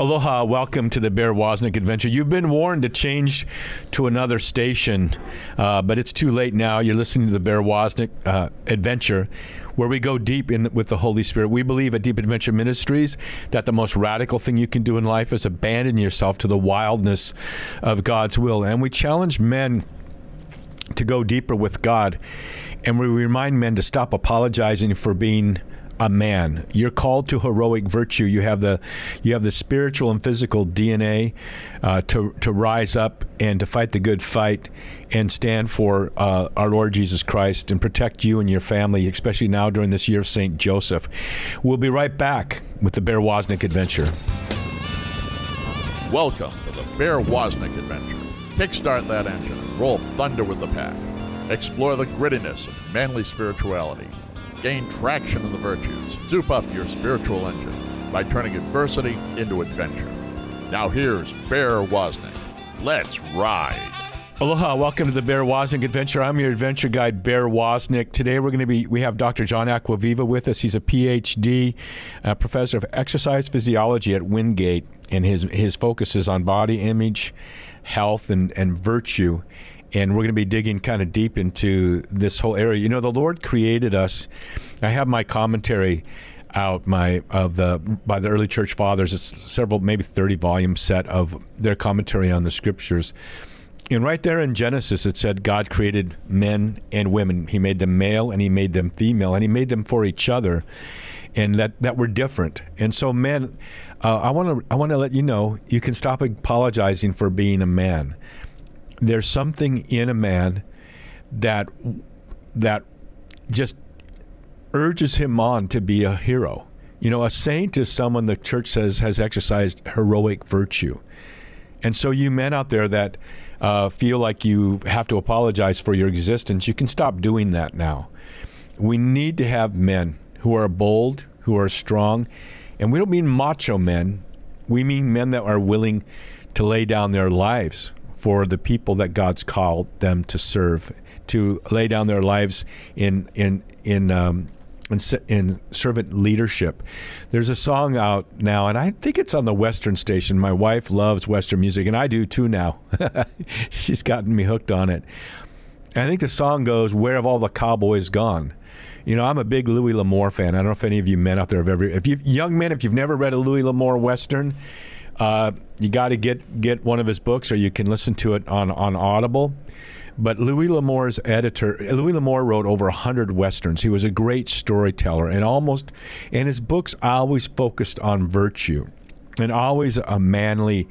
Aloha, welcome to the Bear Woznick Adventure. You've been warned to change to another station, uh, but it's too late now. You're listening to the Bear Woznick uh, Adventure, where we go deep in the, with the Holy Spirit. We believe at Deep Adventure Ministries that the most radical thing you can do in life is abandon yourself to the wildness of God's will. And we challenge men to go deeper with God. And we remind men to stop apologizing for being a man. You're called to heroic virtue. You have the you have the spiritual and physical DNA uh, to to rise up and to fight the good fight and stand for uh, our Lord Jesus Christ and protect you and your family, especially now during this year of Saint Joseph. We'll be right back with the Bear Woznick adventure. Welcome to the Bear Woznick adventure. Kickstart that engine and roll thunder with the pack. Explore the grittiness of manly spirituality gain traction in the virtues, soup up your spiritual engine by turning adversity into adventure. Now here's Bear Woznick. Let's ride. Aloha, welcome to the Bear Woznick Adventure. I'm your adventure guide, Bear Woznick. Today we're going to be, we have Dr. John Acquaviva with us. He's a PhD, uh, professor of exercise physiology at Wingate, and his, his focus is on body image, health, and, and virtue and we're going to be digging kind of deep into this whole area. You know, the Lord created us. I have my commentary out my of the by the early church fathers. It's several, maybe thirty volume set of their commentary on the scriptures. And right there in Genesis, it said God created men and women. He made them male and he made them female, and he made them for each other, and that that were different. And so, men, uh, I want to I want to let you know you can stop apologizing for being a man there's something in a man that that just urges him on to be a hero. You know, a saint is someone the church says has exercised heroic virtue. And so, you men out there that uh, feel like you have to apologize for your existence, you can stop doing that now. We need to have men who are bold, who are strong, and we don't mean macho men. We mean men that are willing to lay down their lives for the people that God's called them to serve, to lay down their lives in in in um, in, in, servant leadership. There's a song out now, and I think it's on the Western station. My wife loves Western music, and I do too now. She's gotten me hooked on it. I think the song goes, "Where have all the cowboys gone?" You know, I'm a big Louis L'Amour fan. I don't know if any of you men out there have ever, if you young men, if you've never read a Louis L'Amour Western, uh, you got to get get one of his books, or you can listen to it on on Audible. But Louis L'Amour's editor, Louis L'Amour wrote over a hundred westerns. He was a great storyteller, and almost, and his books always focused on virtue, and always a manly,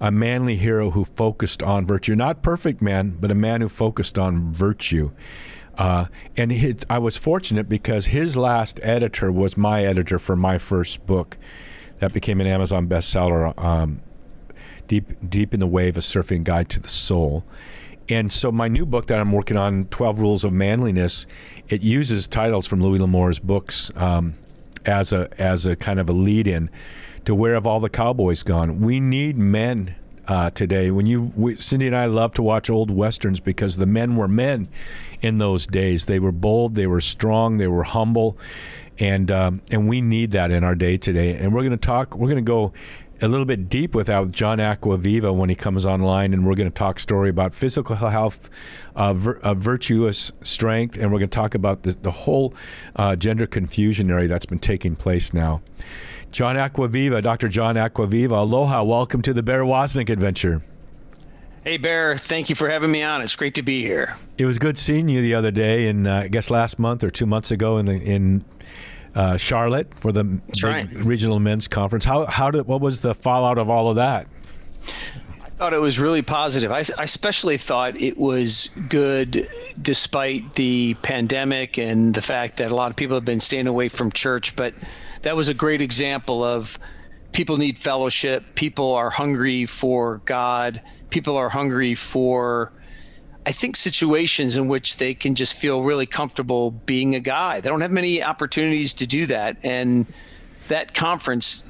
a manly hero who focused on virtue. Not perfect man, but a man who focused on virtue. Uh, and his, I was fortunate because his last editor was my editor for my first book that became an Amazon bestseller. Um, deep, deep in the wave: a surfing guide to the soul. And so my new book that I'm working on, 12 Rules of Manliness, it uses titles from Louis L'Amour's books um, as a as a kind of a lead in to where have all the cowboys gone? We need men uh, today. When you we, Cindy and I love to watch old westerns because the men were men in those days. They were bold, they were strong, they were humble, and um, and we need that in our day today. And we're going to talk. We're going to go a little bit deep without John Acquaviva when he comes online, and we're going to talk story about physical health, uh, vir- uh, virtuous strength, and we're going to talk about the, the whole uh, gender confusion area that's been taking place now. John Acquaviva, Dr. John Acquaviva, aloha, welcome to the Bear Woznick adventure. Hey, Bear, thank you for having me on. It's great to be here. It was good seeing you the other day, and uh, I guess last month or two months ago in the, in uh, Charlotte for the right. regional men's conference. How how did what was the fallout of all of that? I thought it was really positive. I, I especially thought it was good despite the pandemic and the fact that a lot of people have been staying away from church. But that was a great example of people need fellowship. People are hungry for God. People are hungry for I think situations in which they can just feel really comfortable being a guy. They don't have many opportunities to do that. And that conference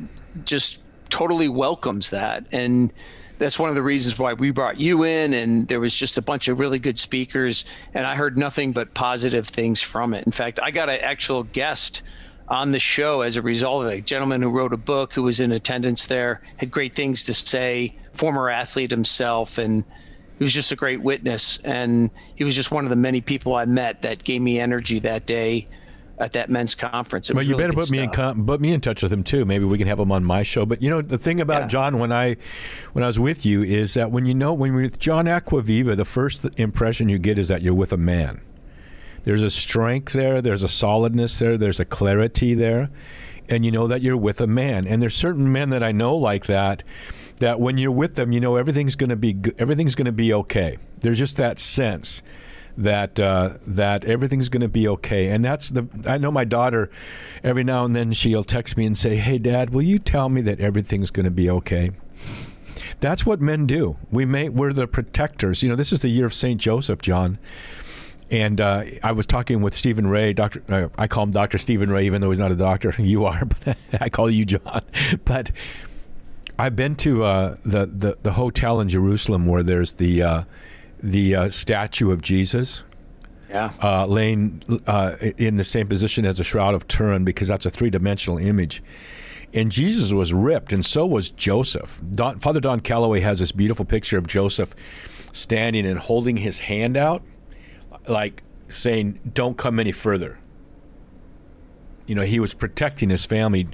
just totally welcomes that. And that's one of the reasons why we brought you in. And there was just a bunch of really good speakers. And I heard nothing but positive things from it. In fact, I got an actual guest on the show as a result of it. A gentleman who wrote a book who was in attendance there had great things to say, former athlete himself, and he was just a great witness. And he was just one of the many people I met that gave me energy that day at that men's conference. It well, you really better put stuff. me in con- put me in touch with him too. Maybe we can have him on my show. But you know, the thing about Yeah. John when I when I was with you is that when you know when you're with John Acquaviva, the first impression you get is that you're with a man. There's a strength there. There's a solidness there. There's a clarity there, and you know that you're with a man. And there's certain men that I know like that. That when you're with them, you know everything's going to be everything's going to be okay. There's just that sense that uh, that everything's going to be okay. And that's the I know my daughter every now and then she'll text me and say, "Hey dad, will you tell me that everything's going to be okay?" That's what men do. We may we're the protectors. You know, this is the year of St. Joseph, John. And uh, I was talking with Stephen Ray, Doctor. Uh, I call him Doctor Stephen Ray, even though he's not a doctor. You are, but I call you John. But I've been to uh, the, the the hotel in Jerusalem where there's the uh, the uh, statue of Jesus Yeah. uh, laying uh, in the same position as a Shroud of Turin because that's a three dimensional image. And Jesus was ripped, and so was Joseph. Don, Father Don Calloway has this beautiful picture of Joseph standing and holding his hand out, like saying, Don't come any further. You know, he was protecting his family.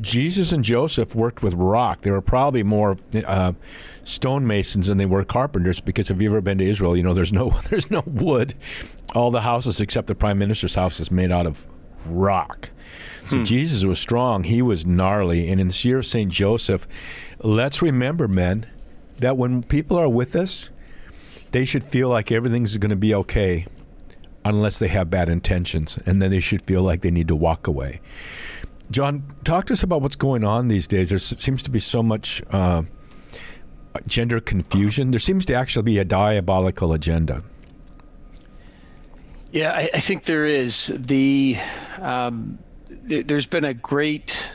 Jesus and Joseph worked with rock. They were probably more uh, stonemasons than they were carpenters because if you've ever been to Israel, you know there's no there's no wood. All the houses except the prime minister's house is made out of rock. So Jesus was strong. He was gnarly. And in the year of St. Joseph, let's remember, men, that when people are with us, they should feel like everything's going to be okay unless they have bad intentions. And then they should feel like they need to walk away. John, talk to us about what's going on these days. There seems to be so much uh, gender confusion. There seems to actually be a diabolical agenda. Yeah, I, I think there is the. Um, th- there's been a great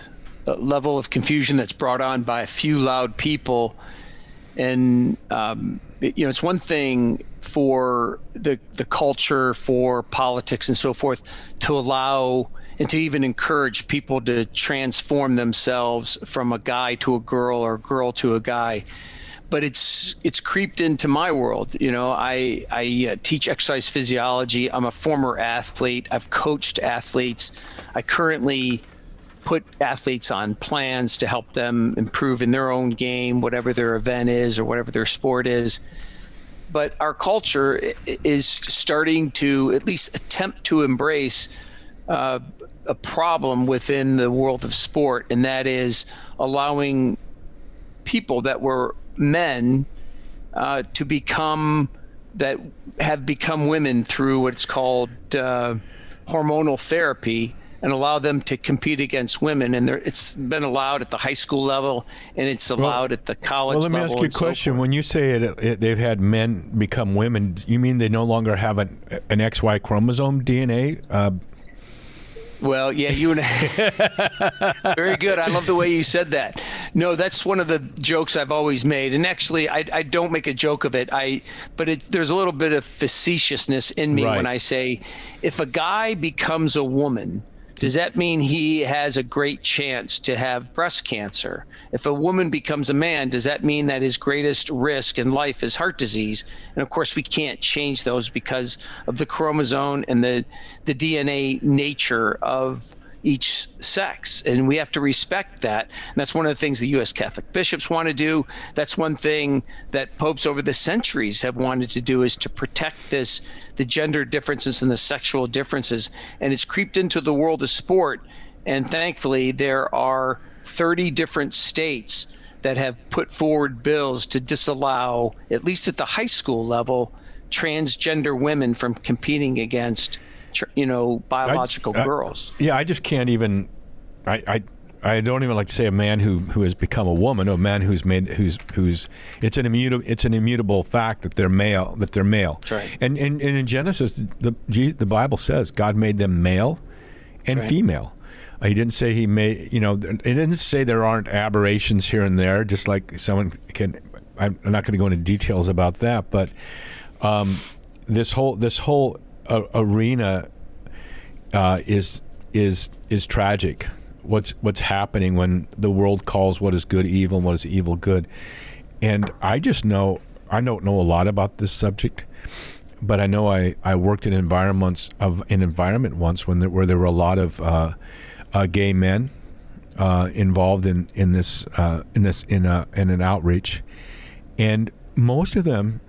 uh, level of confusion that's brought on by a few loud people, and um, you know it's one thing for the the culture, for politics, and so forth to allow and to even encourage people to transform themselves from a guy to a girl or a girl to a guy but it's it's creeped into my world. You know, I I uh, teach exercise physiology. I'm a former athlete. I've coached athletes. I currently put athletes on plans to help them improve in their own game, whatever their event is or whatever their sport is. But our culture is starting to at least attempt to embrace uh, a problem within the world of sport, and that is allowing people that were men uh, to become that have become women through what's called uh, hormonal therapy and allow them to compete against women and there, it's been allowed at the high school level and it's allowed at the college level. Well, let me ask you a so question. when you say it, it, they've had men become women, you mean they no longer have an, an XY chromosome DNA? Uh, Well, yeah, you and very good. I love the way you said that. No, that's one of the jokes I've always made, and actually, I, I don't make a joke of it. I, but it, there's a little bit of facetiousness in me Right. when I say, if a guy becomes a woman, does that mean he has a great chance to have breast cancer? If a woman becomes a man, does that mean that his greatest risk in life is heart disease? And of course, we can't change those because of the chromosome and the the DNA nature of each sex and we have to respect that. And that's one of the things the US Catholic bishops want to do. That's one thing that popes over the centuries have wanted to do is to protect this the gender differences and the sexual differences. And it's creeped into the world of sport. And thankfully there are 30 different states that have put forward bills to disallow at least at the high school level transgender women from competing against you know biological I- girls yeah, I just can't even. I, I I don't even like to say a man who who has become a woman, a man who's made who's who's it's an immutable it's an immutable fact that they're male that they're male. That's right. And, and and in Genesis, the the Bible says God made them male and right. female. Uh, He didn't say he made you know. It didn't say there aren't aberrations here and there. Just like someone can. I'm not going to go into details about that, but um, this whole this whole arena uh, is is is tragic. What's what's happening when the world calls what is good evil and what is evil good, and I just know I don't know a lot about this subject, but I know I, I worked in environments of an environment once when there, where there were a lot of uh, uh, gay men uh, involved in in this uh, in this in a in an outreach, and most of them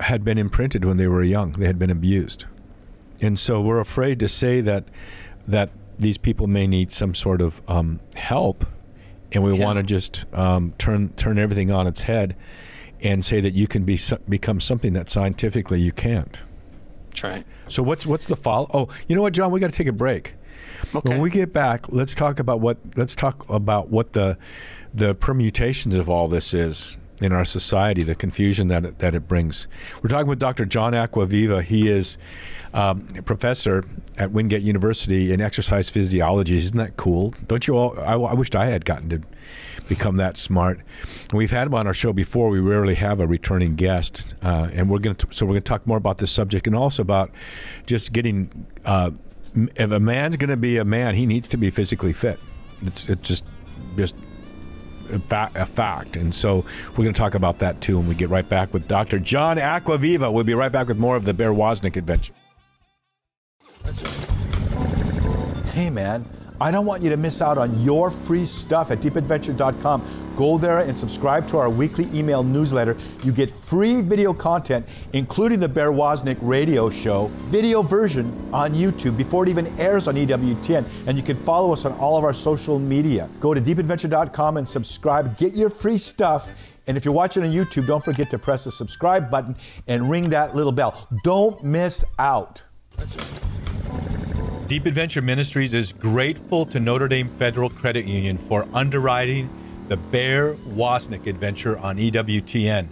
had been imprinted when they were young. They had been abused, and so we're afraid to say that that these people may need some sort of um, help, and we yeah. want to just um, turn turn everything on its head and say that you can be become something that scientifically you can't. That's right. So what's what's the follow? Oh, you know what, John? We got to take a break. Okay. When we get back, let's talk about what let's talk about what the the permutations of all this is in our society, the confusion that it, that it brings. We're talking with Dr. John Acquaviva. He is um, professor at Wingate University in exercise physiology. Isn't that cool? Don't you all? I, I wished I had gotten to become that smart. we've had him on our show before. We rarely have a returning guest, uh, and we're going to so we're going to talk more about this subject and also about just getting. Uh, if a man's going to be a man, he needs to be physically fit. It's it's just just a, fa- a fact. And so we're going to talk about that too when we get right back with Dr. John Acquaviva. We'll be right back with more of the Bear Woznick adventure. Hey, man. I don't want you to miss out on your free stuff at deepadventure.com. Go there and subscribe to our weekly email newsletter. You get free video content, including the Bear Woznick radio show, video version on YouTube before it even airs on EWTN. And you can follow us on all of our social media. Go to deepadventure.com and subscribe. Get your free stuff. And if you're watching on YouTube, don't forget to press the subscribe button and ring that little bell. Don't miss out. Deep Adventure Ministries is grateful to Notre Dame Federal Credit Union for underwriting the Bear Woznick adventure on EWTN.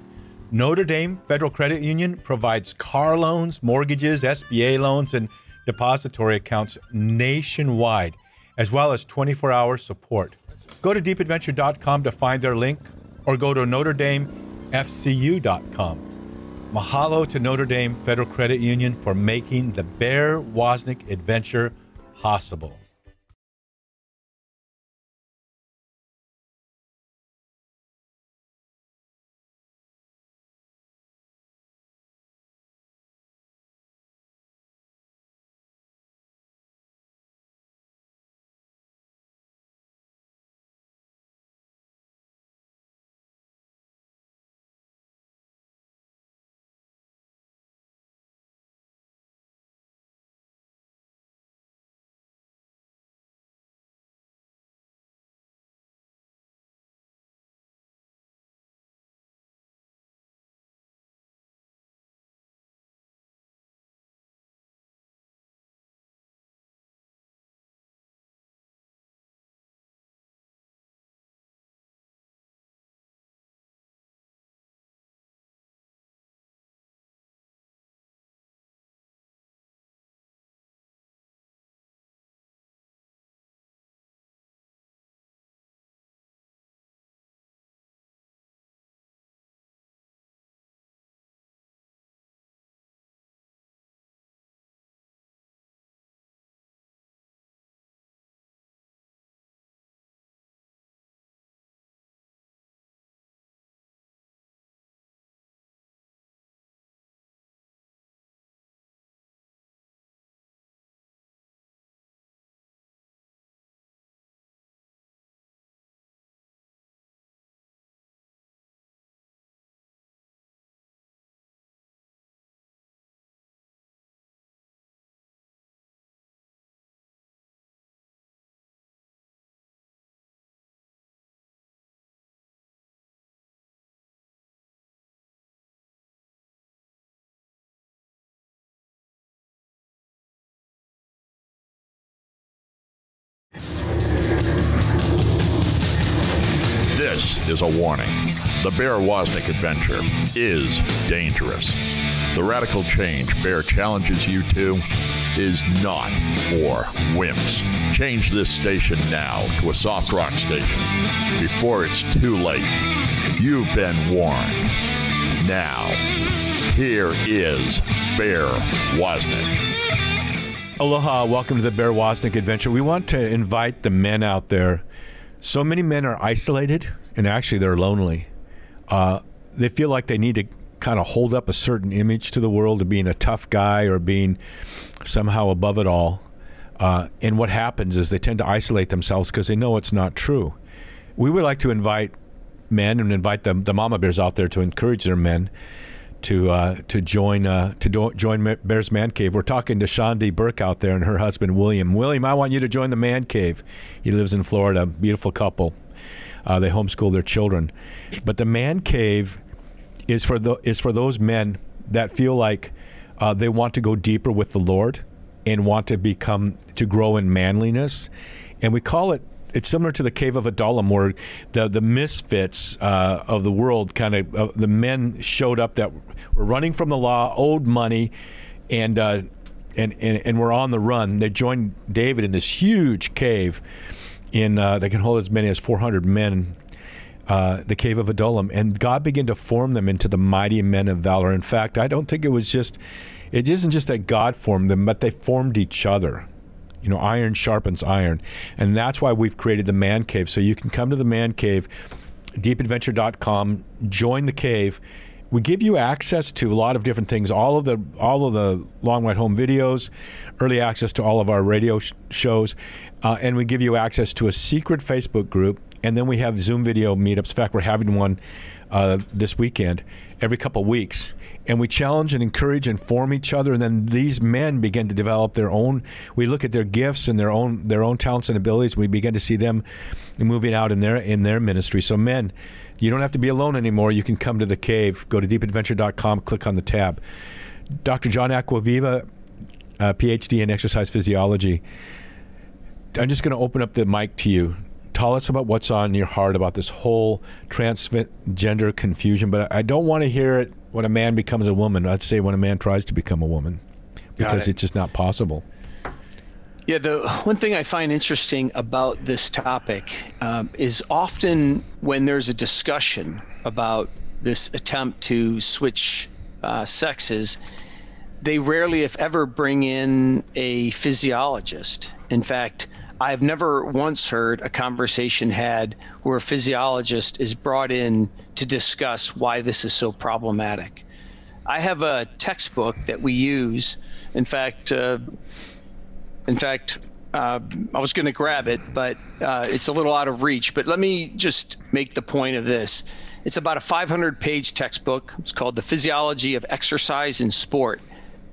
Notre Dame Federal Credit Union provides car loans, mortgages, SBA loans, and depository accounts nationwide, as well as 24 hour support. Go to deepadventure.com to find their link or go to NotreDameFCU.com. Mahalo to Notre Dame Federal Credit Union for making the Bear Woznick adventure possible. Is a warning. The Bear Woznick adventure is dangerous. The radical change Bear challenges you to is not for wimps. Change this station now to a soft rock station before it's too late. You've been warned. Now, here is Bear Woznick. Aloha, welcome to the Bear Woznick Adventure. We want to invite the men out there. So many men are isolated, and actually they're lonely. Uh, they feel like they need to kind of hold up a certain image to the world of being a tough guy or being somehow above it all. Uh, and what happens is they tend to isolate themselves because they know it's not true. We would like to invite men and invite the, the mama bears out there to encourage their men to uh, to join uh, to do, join Bears Man Cave. We're talking to Shandi Burke out there and her husband William. William, I want you to join the Man Cave. He lives in Florida. Beautiful couple. Uh, they homeschool their children, but the Man Cave is for the is for those men that feel like uh, they want to go deeper with the Lord and want to become to grow in manliness, and we call it it's similar to the cave of Adullam, where the the misfits uh, of the world kind of uh, the men showed up that were running from the law, owed money, and uh, and, and and were on the run. They joined David in this huge cave, in uh, that can hold as many as 400 men. Uh, the cave of Adullam, and God began to form them into the mighty men of valor. In fact, I don't think it was just, it isn't just that God formed them, but they formed each other. You know, iron sharpens iron. And that's why we've created the man cave. So you can come to the man cave, deepadventure.com, join the cave. We give you access to a lot of different things, all of the all of the long White home videos, early access to all of our radio sh shows, uh, and we give you access to a secret Facebook group, and then we have Zoom video meetups. In fact, we're having one uh, this weekend, every couple weeks, and we challenge and encourage and form each other. And then these men begin to develop their own. We look at their gifts and their own their own talents and abilities. We begin to see them moving out in their in their ministry. So men, you don't have to be alone anymore. You can come to the cave. Go to deepadventure.com. Click on the tab. Dr. John Acquaviva, uh, PhD in exercise physiology. I'm just going to open up the mic to you tell us about what's on your heart about this whole transgender confusion. But I don't want to hear it when a man becomes a woman. I'd say when a man tries to become a woman, because it. it's just not possible. Yeah, the one thing I find interesting about this topic um, is often when there's a discussion about this attempt to switch uh, sexes, they rarely, if ever, bring in a physiologist. In fact, I've never once heard a conversation had where a physiologist is brought in to discuss why this is so problematic. I have a textbook that we use. In fact, uh, in fact, uh, I was going to grab it, but uh, it's a little out of reach. But let me just make the point of this. It's about a 500 page textbook. It's called The Physiology of Exercise in Sport.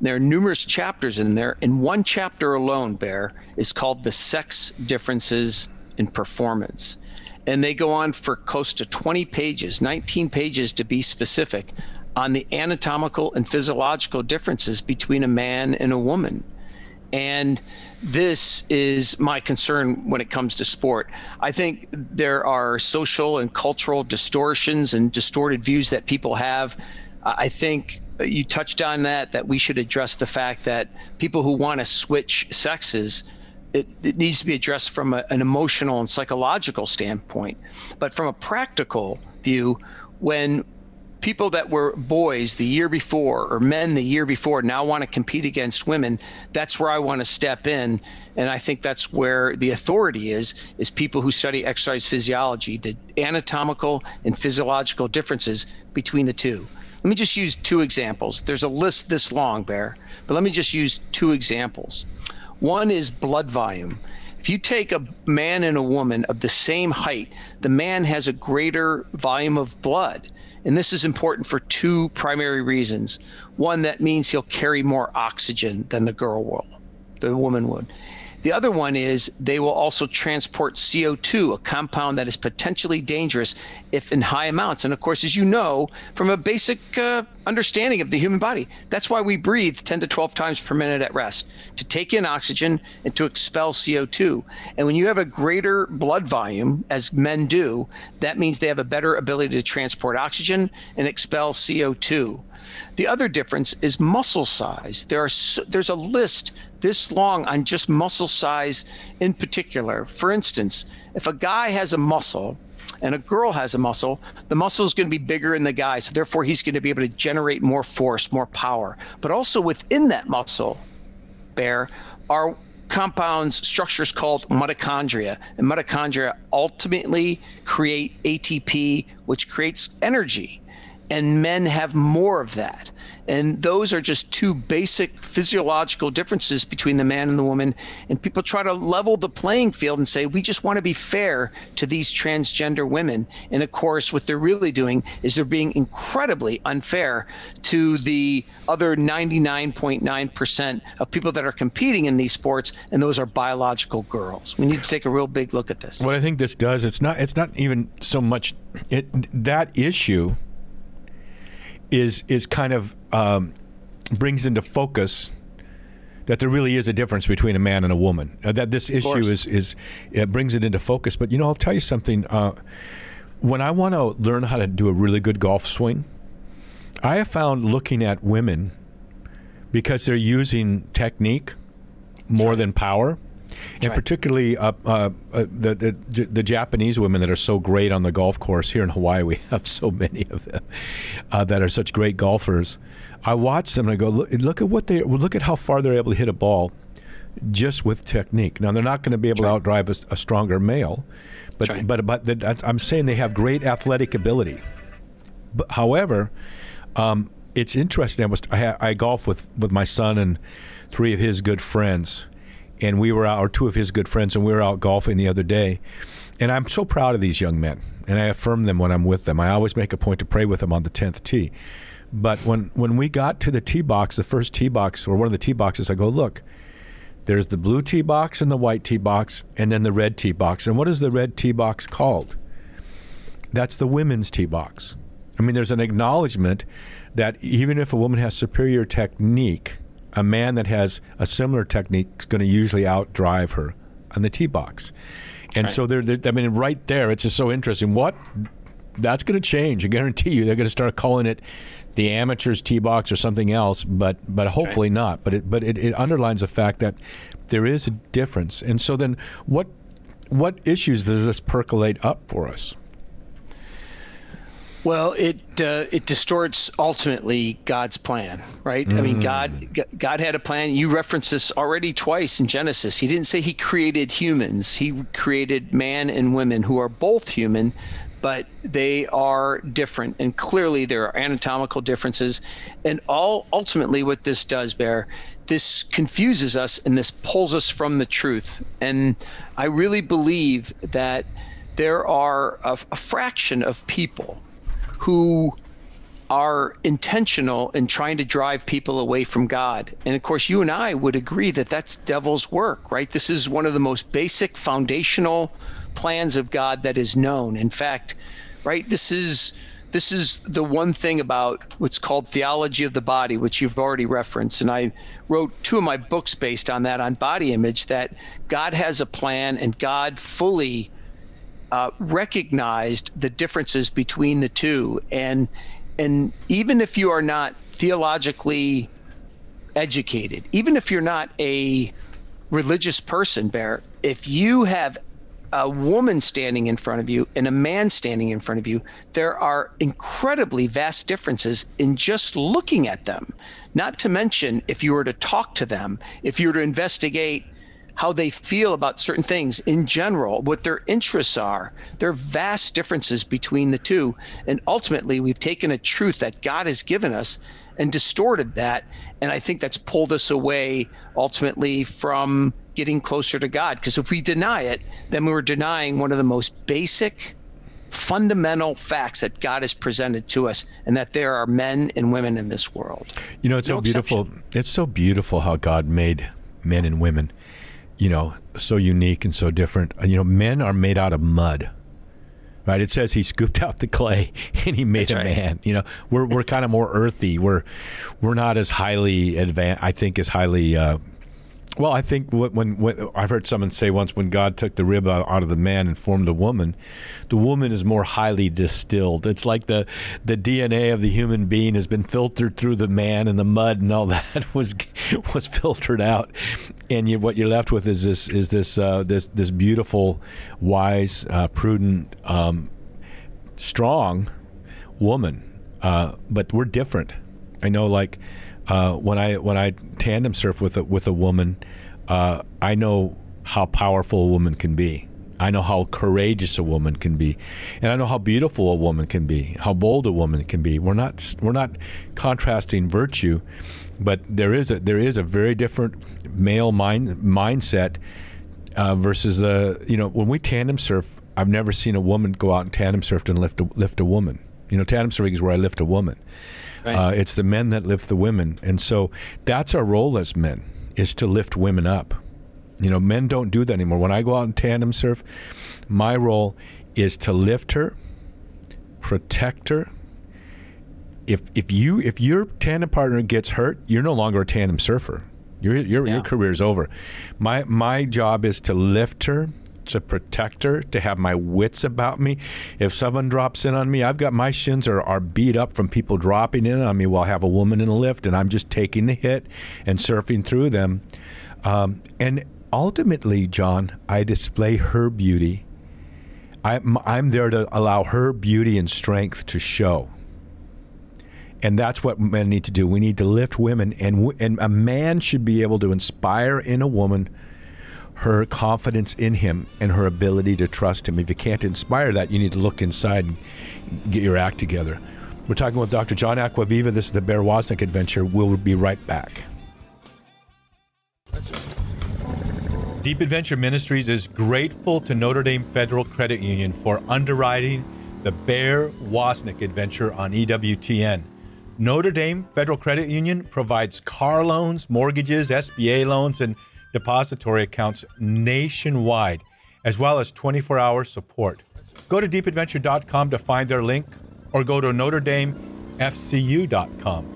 There are numerous chapters in there, and one chapter alone, Bear, is called The Sex Differences in Performance. And they go on for close to 20 pages, 19 pages to be specific, on the anatomical and physiological differences between a man and a woman. And this is my concern when it comes to sport. I think there are social and cultural distortions and distorted views that people have. I think you touched on that that we should address the fact that people who want to switch sexes it, it needs to be addressed from a, an emotional and psychological standpoint but from a practical view when people that were boys the year before or men the year before now want to compete against women that's where i want to step in and i think that's where the authority is is people who study exercise physiology the anatomical and physiological differences between the two let me just use two examples. There's a list this long, Bear, but let me just use two examples. One is blood volume. If you take a man and a woman of the same height, the man has a greater volume of blood. And this is important for two primary reasons. One, that means he'll carry more oxygen than the girl will, the woman would. The other one is they will also transport CO2, a compound that is potentially dangerous if in high amounts. And of course, as you know from a basic uh, understanding of the human body, that's why we breathe 10 to 12 times per minute at rest to take in oxygen and to expel CO2. And when you have a greater blood volume, as men do, that means they have a better ability to transport oxygen and expel CO2. The other difference is muscle size. There are there's a list this long on just muscle size in particular. For instance, if a guy has a muscle and a girl has a muscle, the muscle is going to be bigger in the guy. So therefore, he's going to be able to generate more force, more power. But also within that muscle, bear, are compounds, structures called mitochondria. And mitochondria ultimately create ATP, which creates energy. And men have more of that. And those are just two basic physiological differences between the man and the woman. And people try to level the playing field and say, we just want to be fair to these transgender women. And of course, what they're really doing is they're being incredibly unfair to the other 99.9% of people that are competing in these sports, and those are biological girls. We need to take a real big look at this. What I think this does, it's not it's not even so much it, that issue is is kind of um, brings into focus that there really is a difference between a man and a woman. Uh, that this issue is is it brings it into focus. But you know, I'll tell you something. Uh, when I want to learn how to do a really good golf swing, I have found looking at women because they're using technique more than power and right. particularly uh, uh, uh, the, the, the Japanese women that are so great on the golf course here in Hawaii. We have so many of them uh, that are such great golfers. I watch them and I go, look, look at what they look at how far they're able to hit a ball just with technique. Now they're not going to be able to outdrive a, a stronger male, but right. but but the, I'm saying they have great athletic ability. But however, um, it's interesting. I was I, I golf with with my son and three of his good friends and we were out, or two of his good friends, and we were out golfing the other day. And I'm so proud of these young men, and I affirm them when I'm with them. I always make a point to pray with them on the 10th tee. But when, when we got to the tee box, the first tee box, or one of the tee boxes, I go, look, there's the blue tee box and the white tee box, and then the red tee box. And what is the red tee box called? That's the women's tee box. I mean, there's an acknowledgement that even if a woman has superior technique, a man that has a similar technique is going to usually outdrive her on the tee box. And right. so they're, they're, I mean, right there, it's just so interesting. What that's going to change. I guarantee you, they're going to start calling it the amateurs tee box or something else. But but hopefully right. not. But it but it, it underlines the fact that there is a difference. And so then, what what issues does this percolate up for us? Well, it uh, it distorts ultimately God's plan, right? Mm. I mean, God mm. God had a plan. You referenced this already twice in Genesis. He didn't say He created humans. He created man and women who are both human, but they are different, and clearly there are anatomical differences. And all ultimately, what this does, Bear, this confuses us and this pulls us from the truth. And I really believe that there are a, a fraction of people who are intentional in trying to drive people away from God. And of course, you and I would agree that that's devil's work, right? This is one of the most basic foundational plans of God that is known. In fact, right, this is this is the one thing about what's called theology of the body, which you've already referenced. And I wrote two of my books based on that on body image that God has a plan and God fully uh, recognized the differences between the two, and and even if you are not theologically educated, even if you're not a religious person, Bear, if you have a woman standing in front of you and a man standing in front of you, there are incredibly vast differences in just looking at them. Not to mention, if you were to talk to them, if you were to investigate how they feel about certain things in general, what their interests are. There are vast differences between the two. And ultimately, we've taken a truth that God has given us and distorted that. And I think that's pulled us away ultimately from getting closer to God. Because if we deny it, then we're denying one of the most basic fundamental facts that God has presented to us and that there are men and women in this world. You know, it's no so beautiful. Exception. It's so beautiful how God made men and women you know, so unique and so different. You know, men are made out of mud. Right? It says he scooped out the clay and he made That's a right. man. You know, we're we're kind of more earthy. We're we're not as highly advanced. I think as highly uh, well, I think when, when, I've heard someone say once, when God took the rib out, of the man and formed a woman, the woman is more highly distilled. It's like the the DNA of the human being has been filtered through the man, and the mud and all that was was filtered out, and you, what you're left with is this is this uh, this this beautiful, wise, uh, prudent, um, strong woman. Uh, but we're different. I know, like uh, when I when I tandem surf with a, with a woman, uh, I know how powerful a woman can be. I know how courageous a woman can be, and I know how beautiful a woman can be, how bold a woman can be. We're not we're not contrasting virtue, but there is a there is a very different male mind mindset uh, versus the you know when we tandem surf. I've never seen a woman go out and tandem surf and lift a, lift a woman. You know, tandem surfing is where I lift a woman. Right. Uh, it's the men that lift the women, and so that's our role as men is to lift women up. You know, men don't do that anymore. When I go out and tandem surf, my role is to lift her, protect her. If if you if your tandem partner gets hurt, you're no longer a tandem surfer. Your your yeah. your career is over. My my job is to lift her, to protect her, to have my wits about me. If someone drops in on me, I've got my shins are, are beat up from people dropping in on me while I have a woman in a lift, and I'm just taking the hit and surfing through them. Um, and ultimately, John, I display her beauty. I'm, I'm there to allow her beauty and strength to show. And that's what men need to do. We need to lift women, and, and a man should be able to inspire in a woman her confidence in him and her ability to trust him. If you can't inspire that, you need to look inside and get your act together. We're talking with Dr. John Acquaviva. This is the Bear Woznick Adventure. We'll be right back. Deep Adventure Ministries is grateful to Notre Dame Federal Credit Union for underwriting the Bear Woznick Adventure on EWTN. Notre Dame Federal Credit Union provides car loans, mortgages, SBA loans, and depository accounts nationwide, as well as 24 hour support. Go to deepadventure.com to find their link or go to NotreDameFCU.com.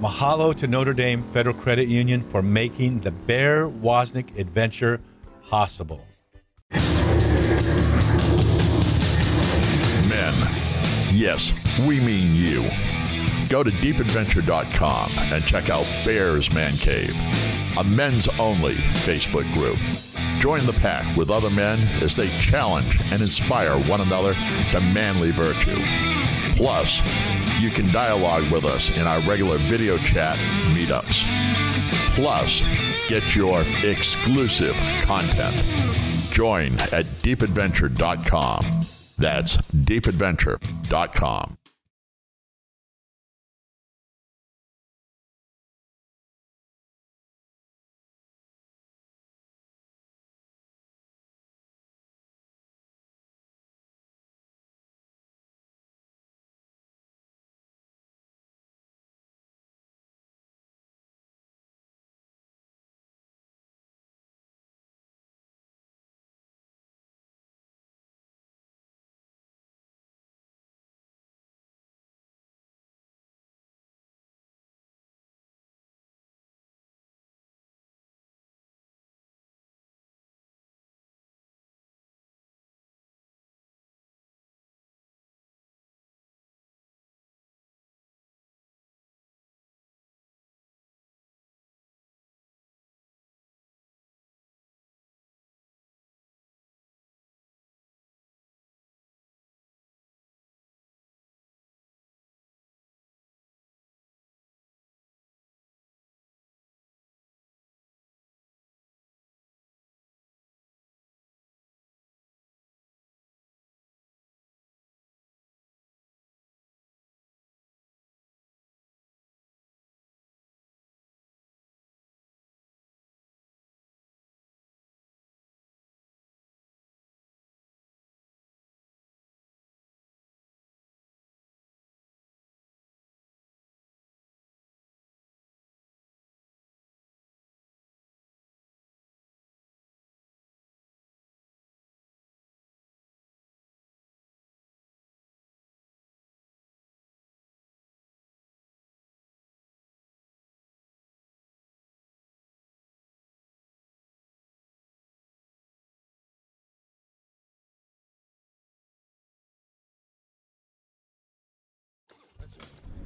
Mahalo to Notre Dame Federal Credit Union for making the Bear Woznick adventure possible. Men, yes, we mean you. Go to deepadventure.com and check out Bear's Man Cave, a men's only Facebook group. Join the pack with other men as they challenge and inspire one another to manly virtue. Plus, you can dialogue with us in our regular video chat meetups. Plus, get your exclusive content. Join at deepadventure.com. That's deepadventure.com.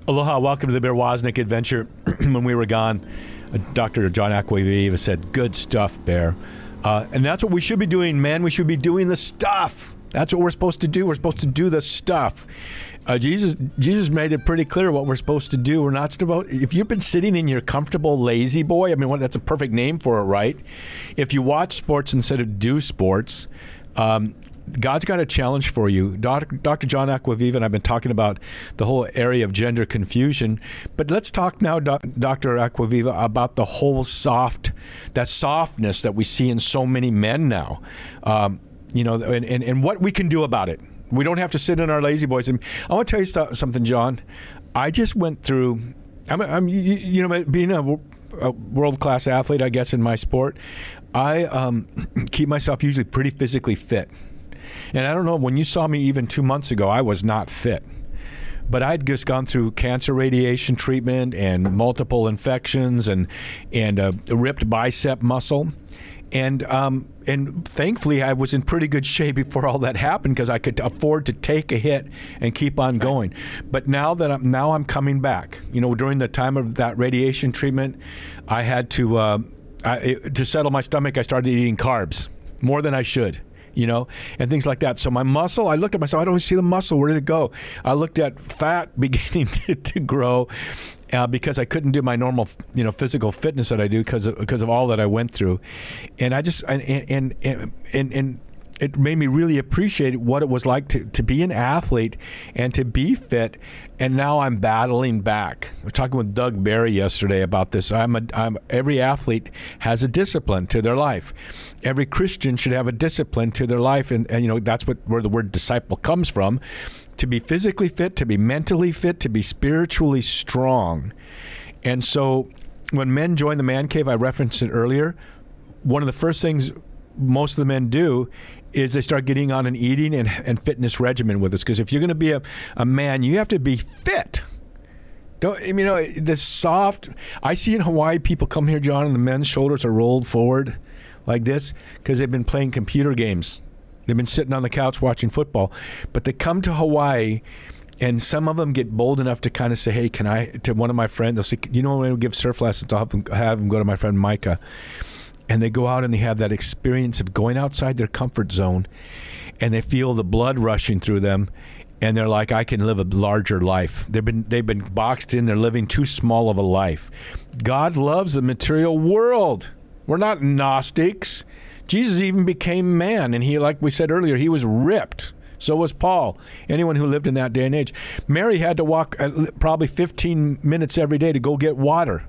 Aloha, welcome to the Bear Woznick adventure. when we were gone, uh, Dr. John Acquaviva said, Good stuff, Bear. Uh, and that's what we should be doing, man. We should be doing the stuff. That's what we're supposed to do. We're supposed to do the stuff. Uh, Jesus Jesus made it pretty clear what we're supposed to do. We're not supposed. If you've been sitting in your comfortable lazy boy, I mean, that's a perfect name for it, right? If you watch sports instead of do sports, um, God's got a challenge for you. Dr. Dr. John Acquaviva and I've been talking about the whole area of gender confusion. But let's talk now, Dr. Acquaviva, about the whole soft, that softness that we see in so many men now. Um, you know, and, and, and what we can do about it. We don't have to sit in our lazy boys. And I want to tell you something, John. I just went through, I'm, I'm you know, being a, a world class athlete, I guess, in my sport, I um, keep myself usually pretty physically fit. And I don't know, when you saw me even two months ago, I was not fit. But I'd just gone through cancer radiation treatment and multiple infections and, and a ripped bicep muscle. And, um, and thankfully, I was in pretty good shape before all that happened because I could afford to take a hit and keep on going. But now that I'm, now I'm coming back, you know, during the time of that radiation treatment, I had to uh, I, to settle my stomach. I started eating carbs more than I should you know, and things like that. So my muscle, I looked at myself, I don't see the muscle. Where did it go? I looked at fat beginning to, to grow. Uh, because I couldn't do my normal, you know, physical fitness that I do because of, because of all that I went through, and I just and and and, and, and it made me really appreciate what it was like to, to be an athlete and to be fit. And now I'm battling back. I was talking with Doug Barry yesterday about this. I'm a, I'm, every athlete has a discipline to their life. Every Christian should have a discipline to their life. And, and you know, that's what where the word disciple comes from. To be physically fit, to be mentally fit, to be spiritually strong. And so when men join the man cave, I referenced it earlier, one of the first things most of the men do is they start getting on an eating and, and fitness regimen with us. Because if you're going to be a, a man, you have to be fit. Don't you know this soft? I see in Hawaii people come here, John, and the men's shoulders are rolled forward like this because they've been playing computer games. They've been sitting on the couch watching football, but they come to Hawaii, and some of them get bold enough to kind of say, "Hey, can I?" To one of my friends, they'll say, "You know, when I give surf lessons, I'll have them, have them go to my friend Micah." And they go out and they have that experience of going outside their comfort zone and they feel the blood rushing through them and they're like I can live a larger life. They've been they've been boxed in, they're living too small of a life. God loves the material world. We're not gnostics. Jesus even became man and he like we said earlier, he was ripped. So was Paul. Anyone who lived in that day and age. Mary had to walk uh, probably 15 minutes every day to go get water.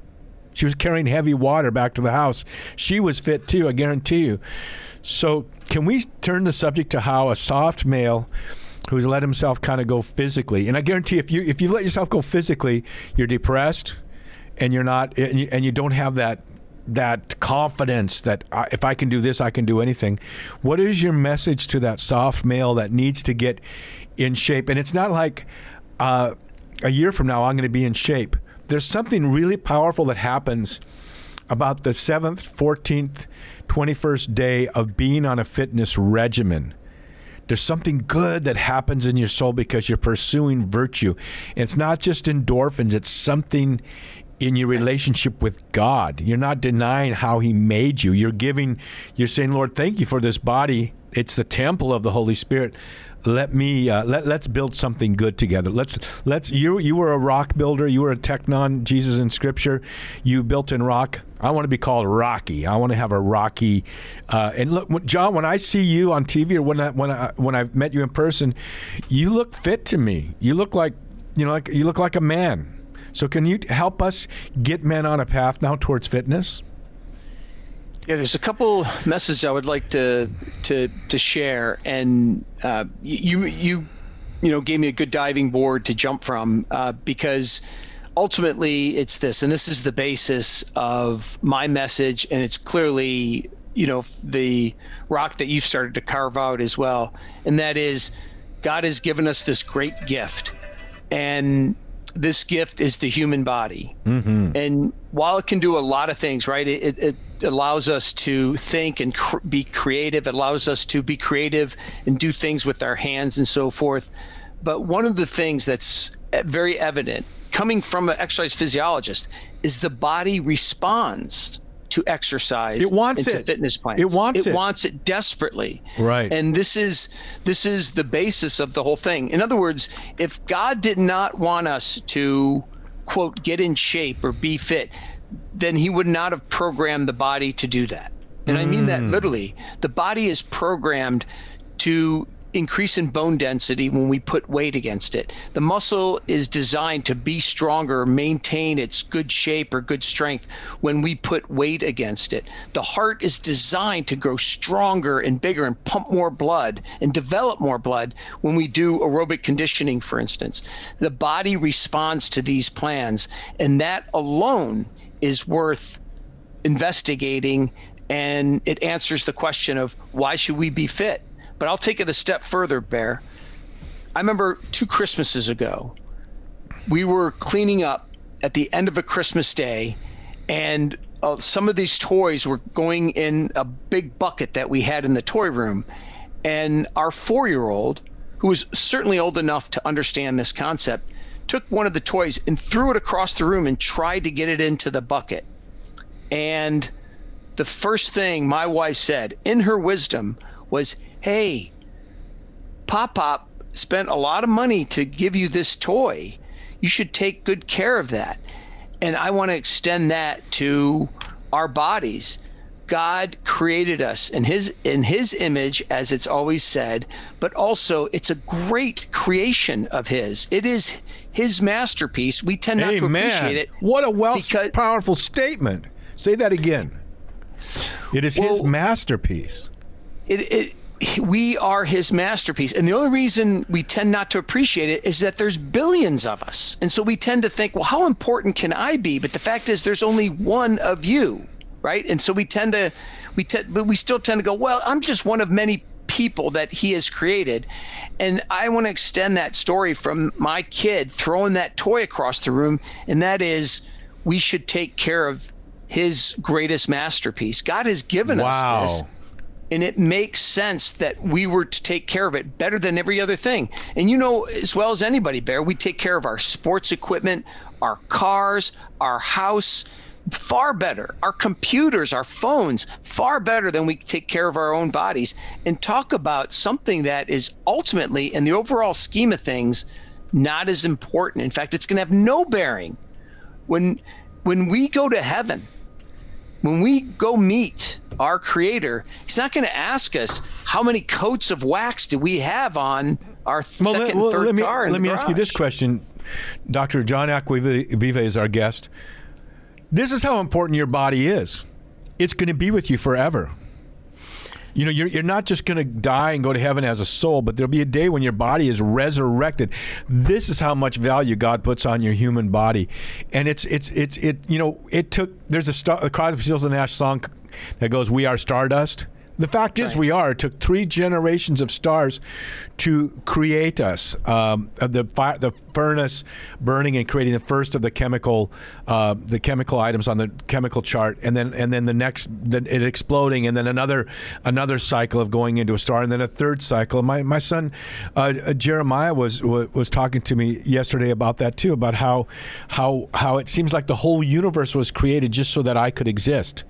She was carrying heavy water back to the house. She was fit too, I guarantee you. So, can we turn the subject to how a soft male who's let himself kind of go physically, and I guarantee if you if you let yourself go physically, you're depressed, and you're not, and you, and you don't have that that confidence that if I can do this, I can do anything. What is your message to that soft male that needs to get in shape? And it's not like uh, a year from now I'm going to be in shape there's something really powerful that happens about the 7th, 14th, 21st day of being on a fitness regimen. There's something good that happens in your soul because you're pursuing virtue. It's not just endorphins, it's something in your relationship with God. You're not denying how He made you. You're giving, you're saying, Lord, thank you for this body. It's the temple of the Holy Spirit let me uh, let let's build something good together. Let's let's you you were a rock builder. You were a tekton. Jesus in Scripture. You built in rock. I want to be called Rocky. I want to have a Rocky. Uh, and look, John, when I see you on TV or when I when I when I've met you in person, you look fit to me. You look like you know like you look like a man. So can you help us get men on a path now towards fitness? Yeah, there's a couple messages I would like to to to share, and uh, you you you know gave me a good diving board to jump from uh, because ultimately it's this, and this is the basis of my message, and it's clearly you know the rock that you've started to carve out as well, and that is God has given us this great gift, and this gift is the human body. Mm-hmm. And while it can do a lot of things, right, it, it allows us to think and cr- be creative. It allows us to be creative and do things with our hands and so forth. But one of the things that's eh, very evident coming from an exercise physiologist is the body responds to exercise it wants it. fitness plans. It wants it. It wants it desperately. Right. And this is this is the basis of the whole thing. In other words, if God did not want us to quote get in shape or be fit, then he would not have programmed the body to do that. And I mean that Mm. literally. The body is programmed to increase in bone density when we put weight against it. The muscle is designed to be stronger, maintain its good shape or good strength when we put weight against it. The heart is designed to grow stronger and bigger and pump more blood and develop more blood when we do aerobic conditioning, for instance. The body responds to these plans, and that alone is worth investigating and it answers the question of why should we be fit? But i'll take it a step further bear. I remember two christmases ago we were cleaning up at the end of a christmas day and uh, some of these toys were going in a big bucket that we had in the toy room. And our four-year-old who was certainly old enough to understand this concept took one of the toys and threw it across the room and tried to get it into the bucket and the first thing my wife said in her wisdom was, Hey, Pop Pop spent a lot of money to give you this toy. You should take good care of that. And I want to extend that to our bodies. God created us in his in his image as it's always said, but also it's a great creation of his. It is his masterpiece. We tend not to appreciate it. What a well because- powerful statement. Say that again. It is his masterpiece. it, it we are his masterpiece and the only reason we tend not to appreciate it is that there's billions of us and so we tend to think well how important can i be but the fact is there's only one of you right and so we tend to we tend but we still tend to go well i'm just one of many people that he has created and i want to extend that story from my kid throwing that toy across the room and that is we should take care of his greatest masterpiece god has given Wow. us this and it makes sense that we were to take care of it better than every other thing. And you know as well as anybody, Bear, we take care of our sports equipment, our cars, our house far better. Our computers, our phones, far better than we take care of our own bodies. And talk about something that is ultimately, in the overall scheme of things, not as important. In fact, it's going to have no bearing when when we go to heaven when we go meet our creator, he's not going to ask us how many coats of wax do we have on our Well, second let, well, third let me, car let me ask you this question. Dr. John Acquaviva is our guest. This is how important your body is. It's going to be with you forever. You know, you're, you're not just going to die and go to heaven as a soul, but there'll be a day when your body is resurrected. This is how much value God puts on your human body, and it's it's it's it. You know, it took. There's a, star, a Crosby, Stills and Nash song that goes, "We are stardust." The fact is, right. we are. It took three generations of stars to create us. Um, the fire, the furnace burning and creating the first of the chemical, uh, the chemical items on the chemical chart, and then and then the next, then it exploding, and then another another cycle of going into a star, and then a third cycle. My my son uh, uh, Jeremiah was, was was talking to me yesterday about that too, about how how how it seems like the whole universe was created just so that I could exist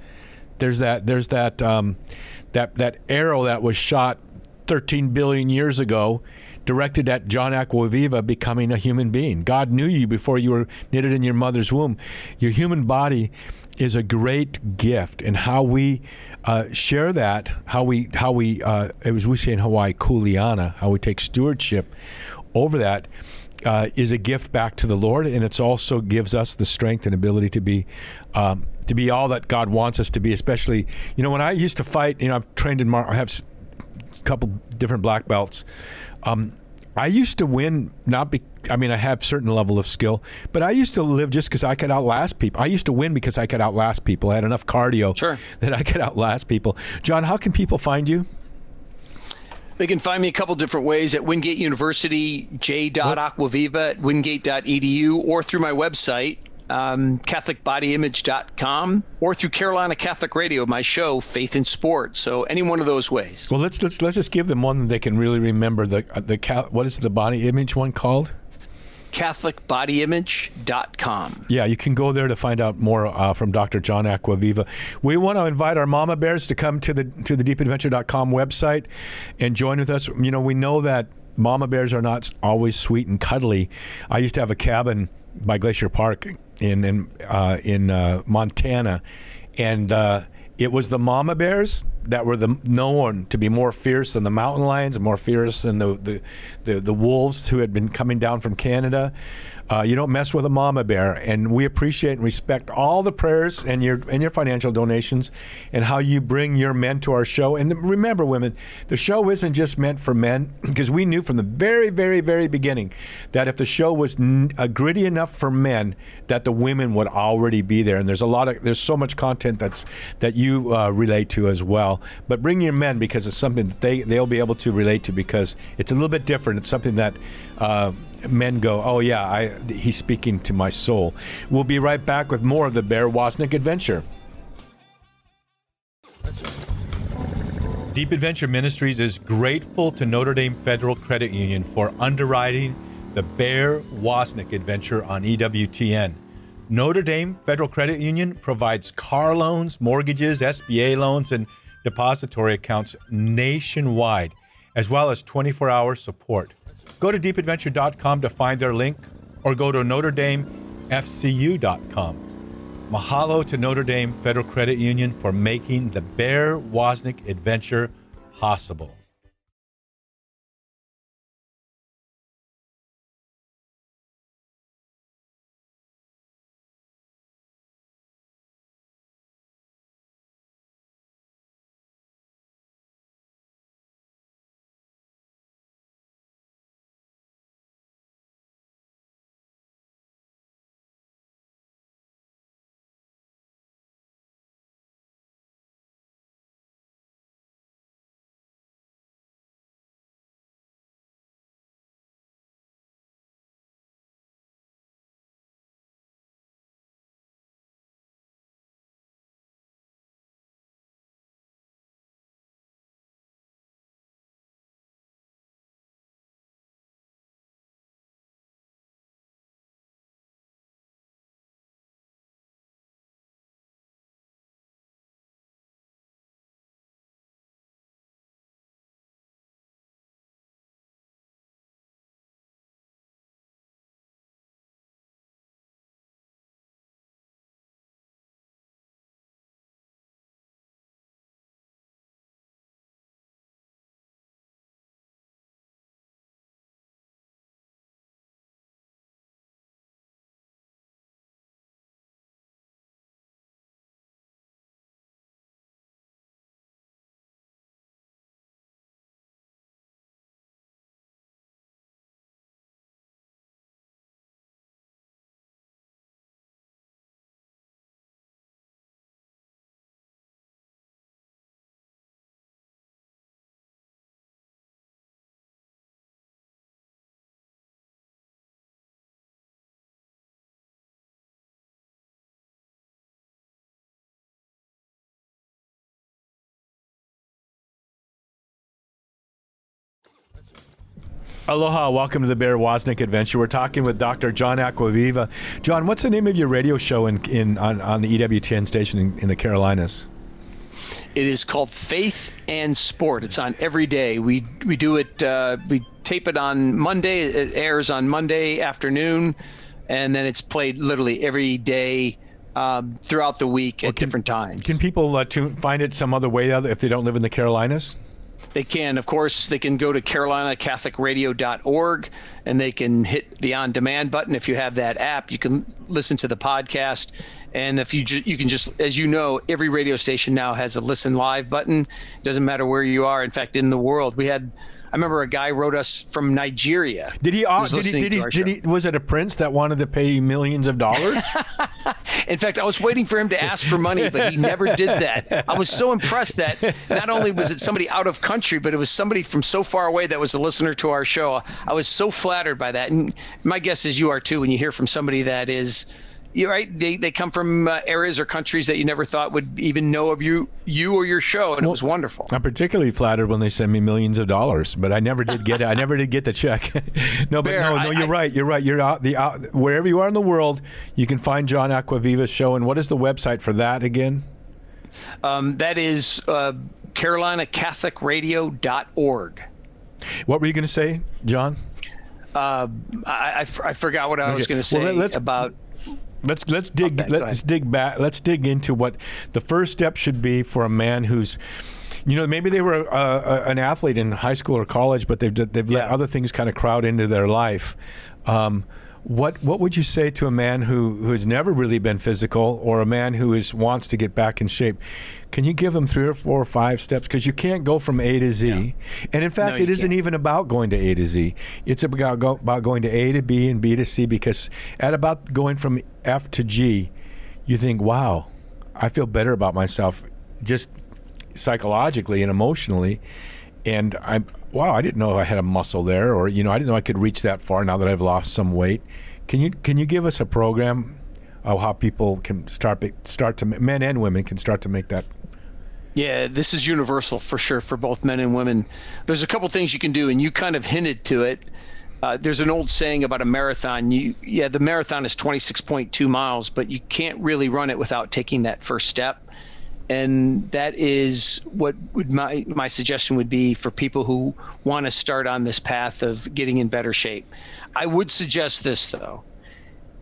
there's that there's that um, that that arrow that was shot 13 billion years ago directed at John Acquaviva becoming a human being. God knew you before you were knitted in your mother's womb. Your human body is a great gift, and how we uh, share that, how we how we uh, as we say in Hawaii, kuleana, how we take stewardship over that uh, is a gift back to the Lord, and it's also gives us the strength and ability to be um, to be all that God wants us to be. Especially, you know, when I used to fight, you know, I've trained in mar- I have s- a couple different black belts. Um, I used to win not be. I mean, I have certain level of skill, but I used to live just because I could outlast people. I used to win because I could outlast people. I had enough cardio Sure. that I could outlast people. John, how can people find you? They can find me a couple different ways at Wingate University, j.acquaviva at wingate.edu, or through my website, um, CatholicBodyImage.com, or through Carolina Catholic Radio, my show, Faith in Sport. So any one of those ways. Well, let's let's let's just give them one that they can really remember. The uh, the what is the body image one called? CatholicBodyImage.com. Yeah, you can go there to find out more uh, from Dr. John Acquaviva. We want to invite our mama bears to come to the to the deepadventure.com website and join with us. You know, we know that mama bears are not always sweet and cuddly. I used to have a cabin by Glacier Park in in uh, in uh, Montana, and uh, it was the mama bears that were the known to be more fierce than the mountain lions, more fierce than the the, the, the wolves who had been coming down from Canada. Uh, you don't mess with a mama bear, and we appreciate and respect all the prayers and your and your financial donations, and how you bring your men to our show. And remember, women, the show isn't just meant for men, because we knew from the very, very, very beginning that if the show was n- uh, gritty enough for men, that the women would already be there. And there's a lot of there's so much content that's that you uh, relate to as well. But bring your men because it's something that they they'll be able to relate to because it's a little bit different. It's something that uh, men go, oh yeah, I, he's speaking to my soul. We'll be right back with more of the Bear Woznick adventure. Deep Adventure Ministries is grateful to Notre Dame Federal Credit Union for underwriting the Bear Woznick adventure on EWTN. Notre Dame Federal Credit Union provides car loans, mortgages, SBA loans, and depository accounts nationwide, as well as 24 hour support. Go to deepadventure.com to find their link or go to NotreDameFCU.com. Mahalo to Notre Dame Federal Credit Union for making the Bear Woznick adventure possible. Aloha, welcome to the Bear Woznick Adventure. We're talking with Dr. John Acquaviva. John, what's the name of your radio show in, in on, on the EWTN station in, in the Carolinas? It is called Faith and Sport. It's on every day. We we do it. Uh, we tape it on Monday. It airs on Monday afternoon, and then it's played literally every day um, throughout the week well, at can, different times. Can people uh, find it some other way if they don't live in the Carolinas? They can, of course, they can go to carolinacatholicradio.org and they can hit the on demand button. If you have that app, you can listen to the podcast. And if you ju- you can just, as you know, every radio station now has a listen live button. It Doesn't matter where you are. In fact, in the world, we had I remember a guy wrote us from Nigeria. Did he? Uh, did he? Did he? Did he? Was it a prince that wanted to pay millions of dollars? In fact, I was waiting for him to ask for money, but he never did that. I was so impressed that not only was it somebody out of country, but it was somebody from so far away that was a listener to our show. I was so flattered by that, and my guess is you are too when you hear from somebody that is you're right. They, they come from uh, areas or countries that you never thought would even know of you you or your show, and well, it was wonderful. I'm particularly flattered when they send me millions of dollars, but I never did get it. I never did get the check. no, but Bear, no, no, you're I, right. You're right. You're out the out wherever you are in the world, you can find John Acquaviva's show. And what is the website for that again? Um, that is uh, CarolinaCatholicRadio.org. What were you going to say, John? Uh, I, I, f- I forgot what I okay. was going to say well, about let's let's dig okay, let's dig back let's dig into what the first step should be for a man who's you know maybe they were uh, uh an athlete in high school or college but they've they've yeah. let other things kind of crowd into their life um, what what would you say to a man who who has never really been physical or a man who is wants to get back in shape can you give them three or four or five steps? Because you can't go from A to Z. And in fact, no, it isn't can't. even about going to A to Z. It's about, go, about going to A to B and B to C because at about going from F to G, you think, wow, I feel better about myself just psychologically and emotionally. And I'm, wow, I didn't know I had a muscle there, or, you know, I didn't know I could reach that far now that I've lost some weight. Can you, can you give us a program of how people can start, start to, men and women can start to make that yeah, this is universal for sure for both men and women. There's a couple things you can do, and you kind of hinted to it. Uh, there's an old saying about a marathon. You, yeah, the marathon is 26.2 miles, but you can't really run it without taking that first step. And that is what would my my suggestion would be for people who want to start on this path of getting in better shape. I would suggest this though.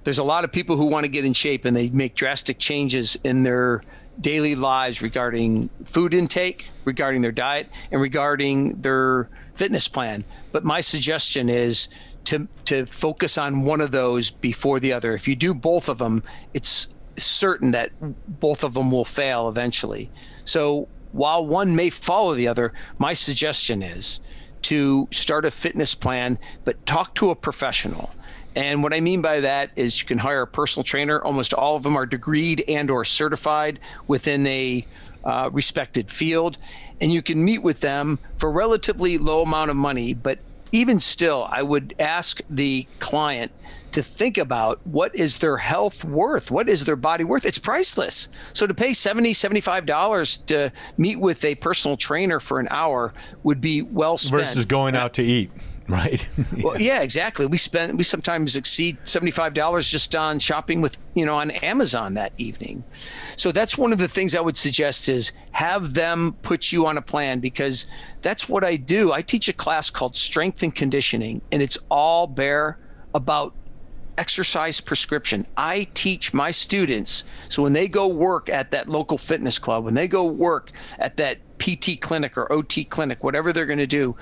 There's a lot of people who want to get in shape and they make drastic changes in their daily lives regarding food intake, regarding their diet, and regarding their fitness plan. But my suggestion is to to focus on one of those before the other. If you do both of them, it's certain that both of them will fail eventually. So while one may follow the other, my suggestion is to start a fitness plan, but talk to a professional and what I mean by that is you can hire a personal trainer. Almost all of them are degreed and or certified within a uh, respected field, and you can meet with them for relatively low amount of money. But even still, I would ask the client to think about what is their health worth? What is their body worth? It's priceless. So to pay 70 75 dollars to meet with a personal trainer for an hour would be well spent. Versus going out to eat Right. yeah. Well, yeah, exactly. We spend we sometimes exceed seventy five dollars just on shopping with you know on Amazon that evening. So that's one of the things I would suggest is have them put you on a plan because that's what I do. I teach a class called Strength and Conditioning, and it's all bare about exercise prescription. I teach my students so when they go work at that local fitness club, when they go work at that PT clinic or OT clinic, whatever they're going to do,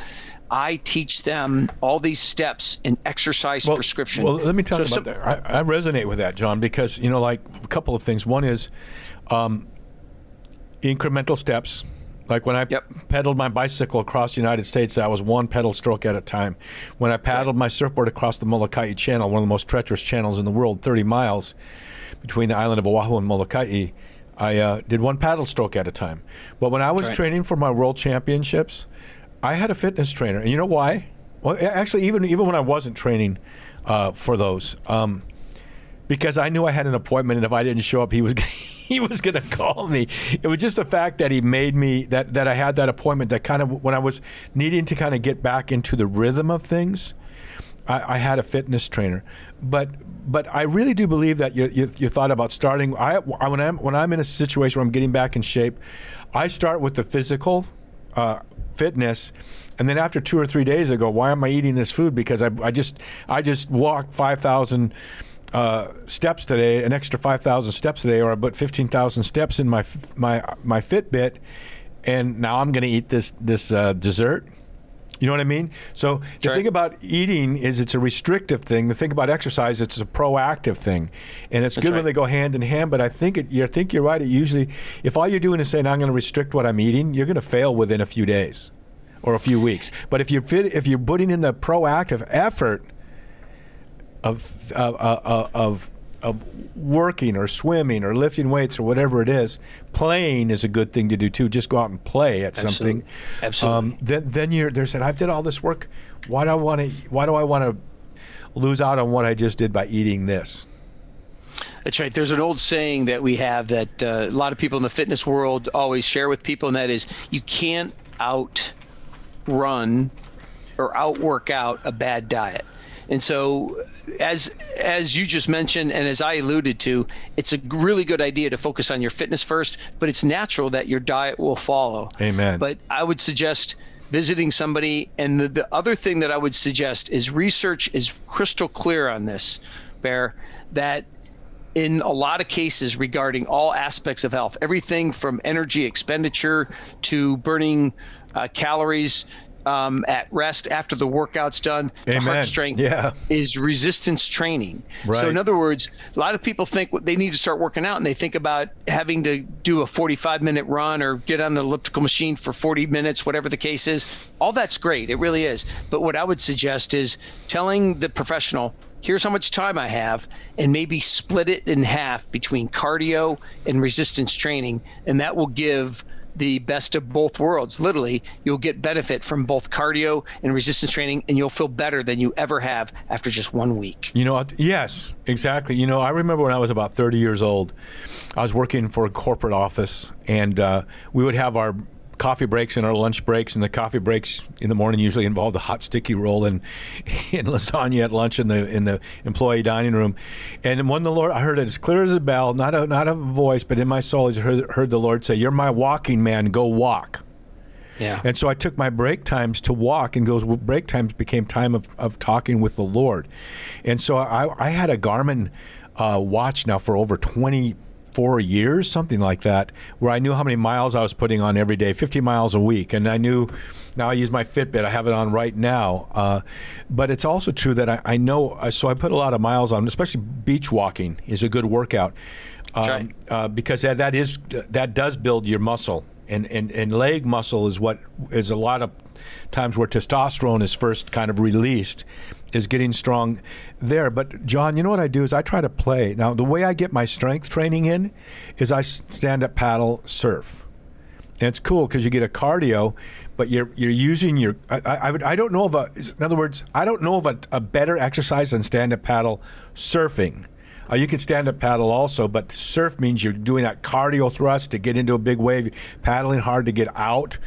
I teach them all these steps in exercise well, prescription. Well, let me talk so, about so, that. I, I, resonate with that, John, because you know, like a couple of things. One is um, incremental steps. Like when I yep. pedaled my bicycle across the United States, that was one pedal stroke at a time. When I paddled right. my surfboard across the Molokai Channel, one of the most treacherous channels in the world, 30 miles between the island of Oahu and Molokai, I uh, did one paddle stroke at a time. But when I was right. training for my world championships, I had a fitness trainer, and you know why? Well, actually, even even when I wasn't training uh, for those, um, because I knew I had an appointment, and if I didn't show up, he was he was going to call me. It was just the fact that he made me that that I had that appointment. That kind of when I was needing to kind of get back into the rhythm of things, I, I had a fitness trainer. But but I really do believe that you, you, you thought about starting. I when I'm when I'm in a situation where I'm getting back in shape, I start with the physical. Uh, fitness and then after two or three days i go why am i eating this food? Because i, I just i just walked 5000 uh, steps today an extra 5000 steps today or i put 15000 steps in my my my fitbit and now i'm going to eat this this uh, dessert you know what I mean? So the thing about eating is it's a restrictive thing. The thing about exercise, it's a proactive thing, and it's That's good right. when they go hand in hand. But I think it, you think you're right. It usually, if all you're doing is saying I'm going to restrict what I'm eating, you're going to fail within a few days or a few weeks. But if you fit, if you're putting in the proactive effort of uh, uh, of of working or swimming or lifting weights or whatever it is, playing is a good thing to do too. Just go out and play at Absolutely. something. Absolutely. Um, then, then you're there's said, I've did all this work. Why do I want to? Why do I want to lose out on what I just did by eating this? That's right. There's an old saying that we have that uh, a lot of people in the fitness world always share with people, and that is you can't outrun or outwork out a bad diet. And so, as as you just mentioned, and as I alluded to, it's a really good idea to focus on your fitness first. But it's natural that your diet will follow. Amen. But I would suggest visiting somebody. And the, the other thing that I would suggest is research is crystal clear on this, Bear, that in a lot of cases regarding all aspects of health, everything from energy expenditure to burning uh, calories um, at rest after the workout's done to Amen. heart strength Yeah. is resistance training. Right. So in other words, a lot of people think they need to start working out and they think about having to do a 45 minute run or get on the elliptical machine for 40 minutes, whatever the case is. All that's great. It really is. But what I would suggest is telling the professional, here's how much time I have, and maybe split it in half between cardio and resistance training, and that will give the best of both worlds. Literally, you'll get benefit from both cardio and resistance training, and you'll feel better than you ever have after just one week. You know, yes, exactly. You know, I remember when I was about 30 years old, I was working for a corporate office, and uh, we would have our coffee breaks and our lunch breaks, and the coffee breaks in the morning usually involved a hot sticky roll and, and lasagna at lunch in the in the employee dining room. And when the Lord, I heard it as clear as a bell, not a not a voice, but in my soul, I heard, heard the Lord say, "You're my walking man. Go walk." Yeah. And so I took my break times to walk, and those break times became time of, of talking with the Lord. And so I, I had a Garmin uh, watch now for over 24 years, something like that, where I knew how many miles I was putting on every day, 50 miles a week. And I knew, now I use my Fitbit, I have it on right now. Uh, but it's also true that I, I know, uh, so I put a lot of miles on, especially beach walking is a good workout. Right. Um, uh, because that, that is that does build your muscle and, and and leg muscle is what is a lot of times where testosterone is first kind of released is getting strong there but john you know what i do is i try to play now the way i get my strength training in is I stand up paddle surf and it's cool because you get a cardio, but you're you're using your. I, I, I don't know of a. In other words, I don't know of a, a better exercise than stand up paddle surfing. Uh, you can stand up paddle also, but surf means you're doing that cardio thrust to get into a big wave, paddling hard to get out.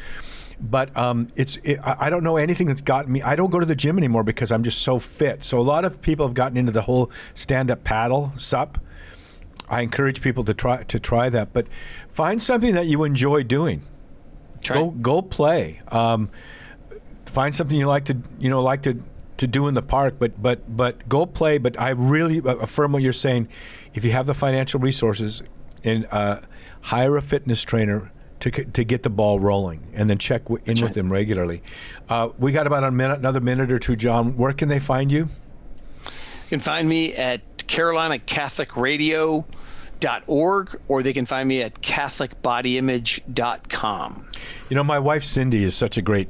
But um, it's it, I don't know anything that's gotten me. I don't go to the gym anymore because I'm just so fit. So a lot of people have gotten into the whole stand up paddle sup. I encourage people to try to try that, but find something that you enjoy doing. Try. Go go play. Um, find something you like to you know like to to do in the park, but but but go play. But I really affirm what you're saying. If you have the financial resources, and uh, hire a fitness trainer. To, to get the ball rolling and then check w- in with them regularly. Uh, we got about a minute, another minute or two, John. Where can they find you? You can find me at carolinacatholicradio.org or they can find me at catholicbodyimage.com. You know, my wife Cindy is such a great,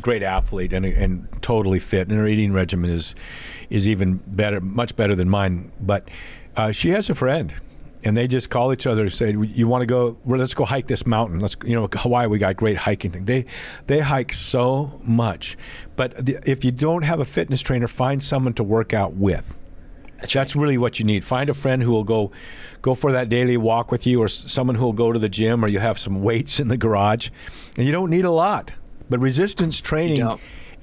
great athlete and and totally fit, and her eating regimen is is even better, much better than mine. But uh, she has a friend, and they just call each other and say, "You want to go? Well, let's go hike this mountain. Let's, you know, Hawaii. We got great hiking thing. They they hike so much, but the, if you don't have a fitness trainer, find someone to work out with. That's, That's really what you need. Find a friend who will go go for that daily walk with you, or someone who will go to the gym, or you have some weights in the garage, and you don't need a lot. But resistance training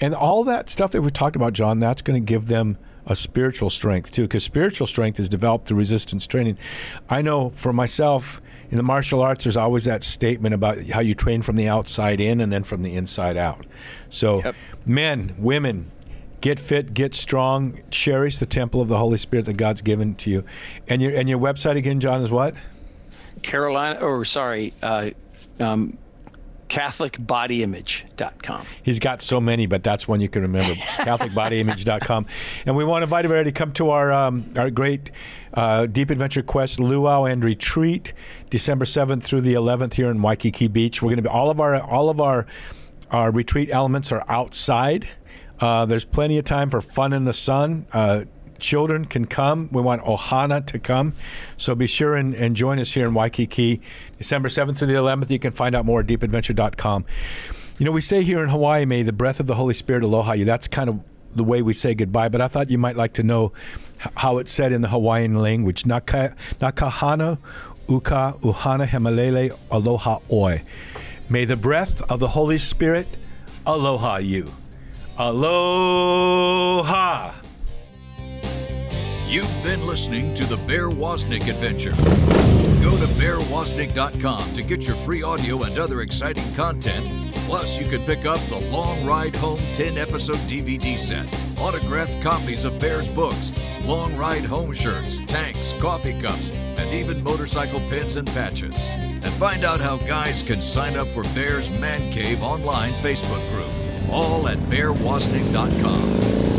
and all that stuff that we talked about, John, that's going to give them a spiritual strength too, because spiritual strength is developed through resistance training. I know for myself in the martial arts, there's always that statement about how you train from the outside in and then from the inside out. So, Yep. men, women, get fit, get strong, cherish the temple of the Holy Spirit that God's given to you. And your and your website again, John, is what? Carolina, or sorry, uh, um, CatholicBodyImage.com. He's got so many, but that's one you can remember. CatholicBodyImage.com. And we want to invite everybody to come to our um, our great uh, Deep Adventure Quest Luau and Retreat, December seventh through the eleventh here in Waikiki Beach. We're going to be all of our all of our our retreat elements are outside. Uh, there's plenty of time for fun in the sun. Uh, children can come. We want Ohana to come. So be sure and, and join us here in Waikiki, December 7th through the 11th. You can find out more at deepadventure.com. You know, we say here in Hawaii, may the breath of the Holy Spirit aloha you. That's kind of the way we say goodbye, but I thought you might like to know how it's said in the Hawaiian language. Naka, nakahana uka uhana hemalele aloha oi. May the breath of the Holy Spirit aloha you. Aloha! You've been listening to the Bear Woznick Adventure. Go to bearwoznick.com to get your free audio and other exciting content. Plus, you can pick up the Long Ride Home 10 episode DVD set, autographed copies of Bear's books, Long Ride Home shirts, tanks, coffee cups, and even motorcycle pins and patches. And find out how guys can sign up for Bear's Man Cave online Facebook group, all at bearwoznick.com.